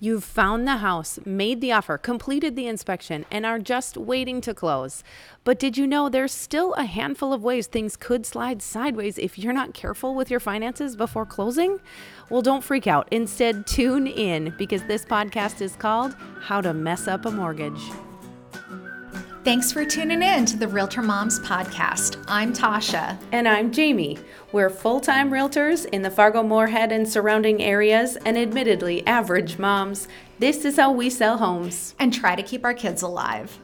You've found the house, made the offer, completed the inspection, and are just waiting to close. But did you know there's still a handful of ways things could slide sideways if you're not careful with your finances before closing? Well, don't freak out. Instead, tune in because this podcast is called How to Mess Up a Mortgage. Thanks for tuning in to the Realtor Moms podcast. I'm Tasha. And I'm Jamie. We're full time realtors in the Fargo Moorhead and surrounding areas, and admittedly average moms. This is how we sell homes and try to keep our kids alive.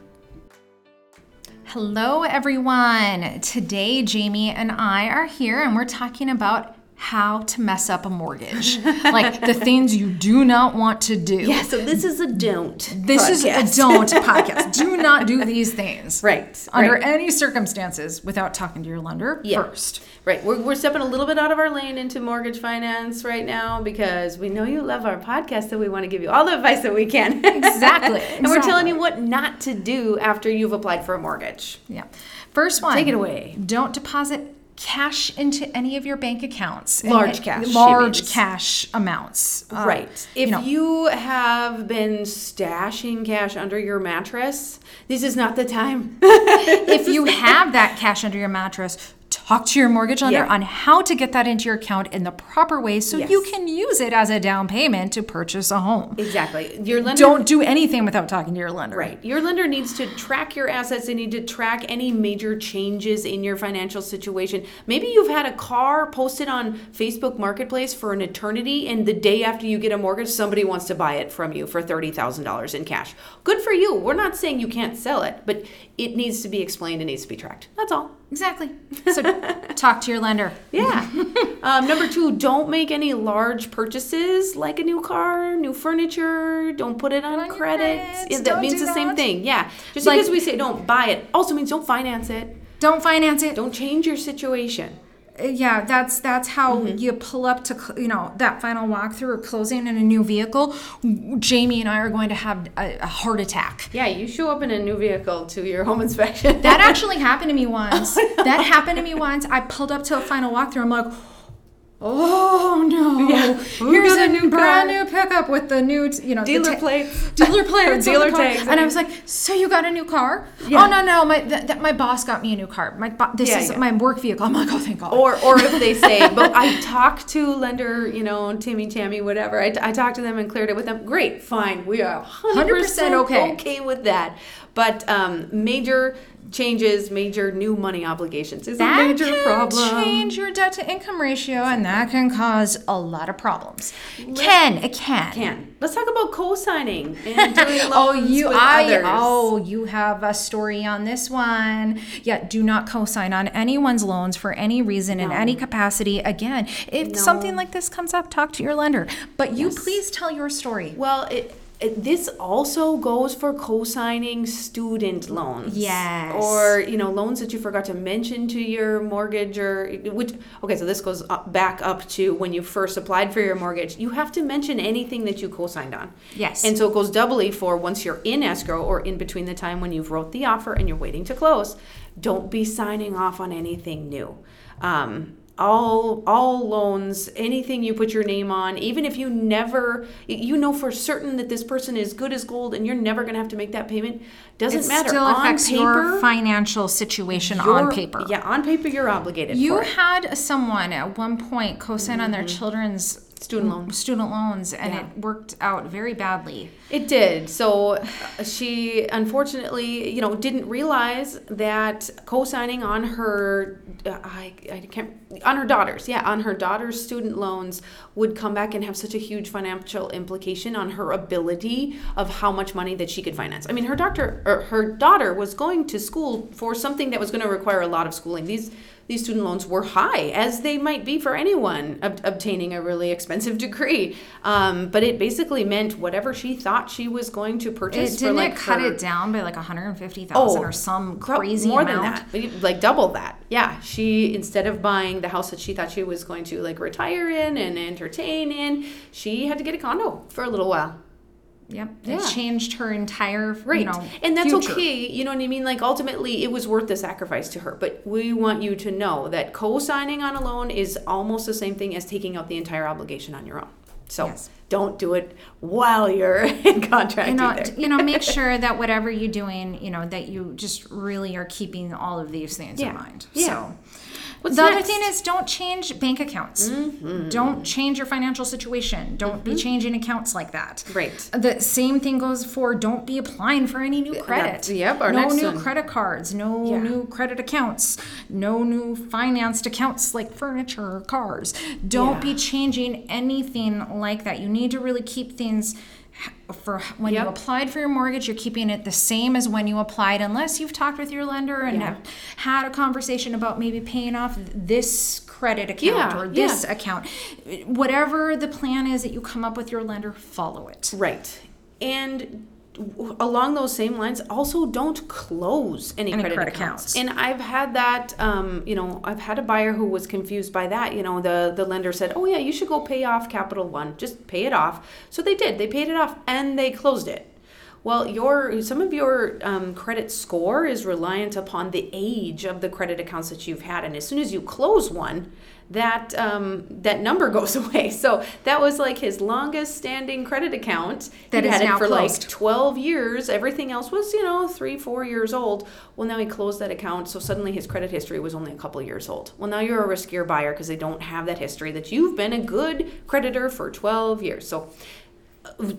Hello, everyone. Today, Jamie and I are here, and we're talking about how to mess up a mortgage. like the things you do not want to do. Yeah, so this is a don't. This podcast. is a don't podcast. Do not do these things. Right. Under right. any circumstances without talking to your lender yeah. first. Right. We're, we're stepping a little bit out of our lane into mortgage finance right now because we know you love our podcast, so we want to give you all the advice that we can. Exactly. and we're telling you what not to do after you've applied for a mortgage. Yeah. First one. Take it away. Don't deposit cash into any of your bank accounts. Large cash. Large cash amounts. Uh, right. If you, know. you, have been stashing cash under your mattress, this is not the time. if you have that cash under your mattress, talk to your mortgage lender yeah. on how to get that into your account in the proper way so yes. you can use it as a down payment to purchase a home. Exactly. Your lender Don't do anything without talking to your lender. Right. Your lender needs to track your assets, they need to track any major changes in your financial situation. Maybe you've had a car posted on Facebook Marketplace for an eternity and the day after you get a mortgage somebody wants to buy it from you for $30,000 in cash. Good for you. We're not saying you can't sell it, but it needs to be explained, it needs to be tracked. That's all. Exactly. So talk to your lender. Yeah. um, number two, don't make any large purchases like a new car, new furniture. Don't put it on, on credit. That means the that. same thing. Yeah. Just like, because we say don't buy it also means don't finance it. Don't finance it. Don't change your situation yeah that's that's how mm-hmm. you pull up to you know that final walkthrough or closing in a new vehicle. Jamie and i are going to have a, a heart attack. Yeah you show up in a new vehicle to your home inspection. That actually happened to me once. That happened to me once. I pulled up to a final walkthrough. I'm like Oh no! Yeah. Here's a, new brand car. new pickup with the new, you know, dealer ta- plates, dealer plates, dealer tags. And I was like, "So you got a new car? Yeah. Oh no, no, my th- th- my boss got me a new car. My bo- this yeah, is yeah. my work vehicle. I'm like, oh thank God. Or or if they say, but I talked to lender, you know, Timmy, Tammy, whatever. I, t- I talked to them and cleared it with them. Great, fine, we are 100 percent okay okay with that. But um, major changes major new money obligations is that a major can problem. Change your debt to income ratio, and that can cause a lot of problems. Let, can it can can. Let's talk about co-signing and doing oh, loans oh, you, with I, others. Oh, you have a story on this one. Yeah, do not co-sign on anyone's loans for any reason no. in any capacity. Again, if no. something like this comes up, talk to your lender. But you yes. please tell your story. Well, it this also goes for co-signing student loans. Yes. Or you know loans that you forgot to mention to your mortgage or which okay so this goes up, back up to when you first applied for your mortgage. You have to mention anything that you co-signed on. Yes. And so it goes doubly for once you're in escrow or in between the time when you've wrote the offer and you're waiting to close. Don't be signing off on anything new. Um, all all loans anything you put your name on even if you never you know for certain that this person is good as gold and you're never going to have to make that payment doesn't matter. it matter still on affects paper, your financial situation on paper yeah on paper you're obligated you had someone at one point co-sign mm-hmm. on their mm-hmm. children's student loans. student loans and yeah. it worked out very badly. It did. So uh, she unfortunately you know didn't realize that co-signing on her uh, I, I can't on her daughters yeah on her daughter's student loans would come back and have such a huge financial implication on her ability of how much money that she could finance. I mean her doctor or her daughter was going to school for something that was going to require a lot of schooling. These these student loans were high, as they might be for anyone ob- obtaining a really expensive degree. Um, but it basically meant whatever she thought she was going to purchase. It, didn't like it cut her, it down by like 150,000 oh, or some crazy more amount? than that, like double that. Yeah, she instead of buying the house that she thought she was going to like retire in and entertain in, she had to get a condo for a little while. Yep. Yeah. It changed her entire, right. you know, and that's future. okay. You know what I mean? Like ultimately, it was worth the sacrifice to her. But we want you to know that co-signing on a loan is almost the same thing as taking out the entire obligation on your own. So Yes. don't do it while you're in contract you know, you know, make sure that whatever you're doing, you know, that you just really are keeping all of these things Yeah. in mind. Yeah. So. What's the other thing is don't change bank accounts. Mm-hmm. Don't change your financial situation. Don't be changing accounts like that. Right. The same thing goes for don't be applying for any new credit. that's- yep, our no next new one. credit cards, no Yeah. new credit accounts, no new financed accounts like furniture or cars. Don't Yeah. be changing anything like that. You need to really keep things for when Yep. you applied for your mortgage, you're keeping it the same as when you applied, unless you've talked with your lender and Yeah. have had a conversation about maybe paying off this credit account Yeah, or this yeah. account. Whatever the plan is that you come up with your lender, follow it. Right. And along those same lines, also don't close any, Any credit, credit accounts. accounts. And I've had that, um, you know, I've had a buyer who was confused by that. You know, the the lender said, "Oh yeah, you should go pay off Capital One. Just pay it off." So they did. They paid it off and they closed it. Well, your some of your um, credit score is reliant upon the age of the credit accounts that you've had, and as soon as you close one, that um, that number goes away. So that was like his longest standing credit account. That is had now it for closed. like 12 years. Everything else was, you know, three, four years old. Well, now he closed that account. So suddenly his credit history was only a couple years old. Well, now you're a riskier buyer because they don't have that history that you've been a good creditor for 12 years. So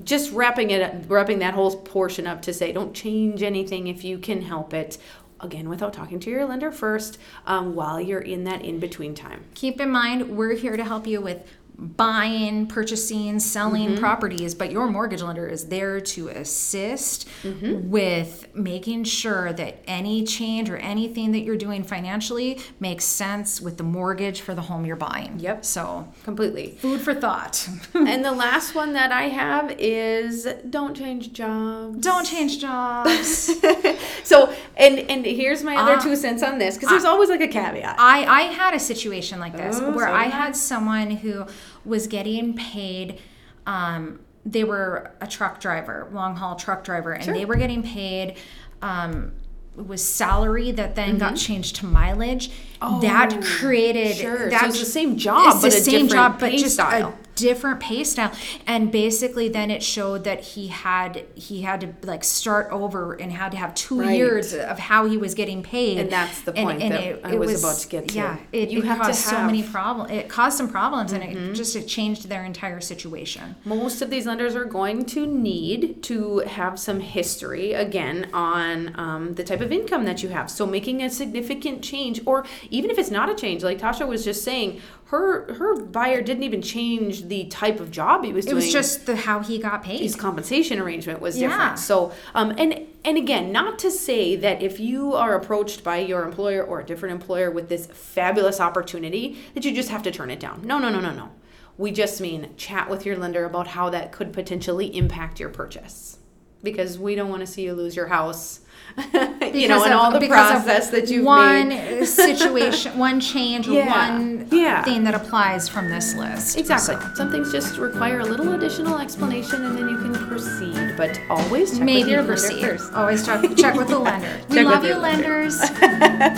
just wrapping it up, wrapping that whole portion up to say don't change anything if you can help it. Again without talking to your lender first um, while you're in that in between time. Keep in mind, we're here to help you with buying, purchasing, selling mm-hmm. properties, but your mortgage lender is there to assist mm-hmm. with making sure that any change or anything that you're doing financially makes sense with the mortgage for the home you're buying. Yep. So, completely food for thought. and the last one that i have is don't change jobs Don't change jobs. so and and here's my other Ah. two cents on this because there's ah. always like a caveat I, I had a situation like this Oh, where so I. had someone who was getting paid. Um, they were a truck driver, long haul truck driver, and they were getting paid. Um, was salary that then got changed to mileage. that Mm-hmm. Oh, created sure. So that it's the same job, it's but the a same different job, but just style. a different pay style. And basically, then it showed that he had he had to like start over and had to have two Right. years of how he was getting paid. And that's the point that I was about to get to. Yeah, it, You it have to caused so many problems. It caused some problems, and Mm-hmm. it just it changed their entire situation. most of these lenders are going to need to have some history again on um, the type of income that you have. So making a significant change, or even if it's not a change, like Tasha was just saying, her her buyer didn't even change the type of job he was It doing. It was just the how he got paid. his compensation arrangement was Yeah. different. So, um, and and again, not to say that if you are approached by your employer or a different employer with this fabulous opportunity, that you just have to turn it down. No, no, no, no, no. We just mean chat with your lender about how that could potentially impact your purchase, because we don't want to see you lose your house. you know, and of- all the process that you've one made. situation, one change, Yeah, one yeah. thing that applies from this list. Exactly. So, Some things just require a little additional explanation, and then you can proceed. But always check with maybe your to lender proceed. first. Always check, check with the lender. we Check love you, lender. lenders.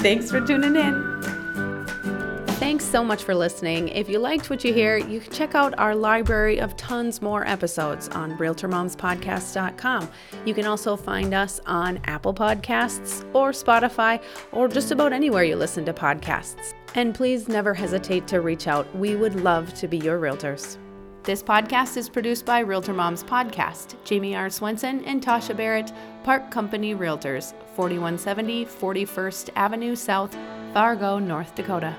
Thanks for tuning in. Thanks so much for listening. If you liked what you hear, you can check out our library of tons more episodes on RealtorMomsPodcast.com. You can also find us on Apple Podcasts or Spotify or just about anywhere you listen to podcasts. And please never hesitate to reach out. We would love to be your realtors. This podcast is produced by Realtor Moms Podcast, Jamie R. Swenson and Tasha Barrett, Park Company Realtors, 4170 41st Avenue South, Fargo, North Dakota.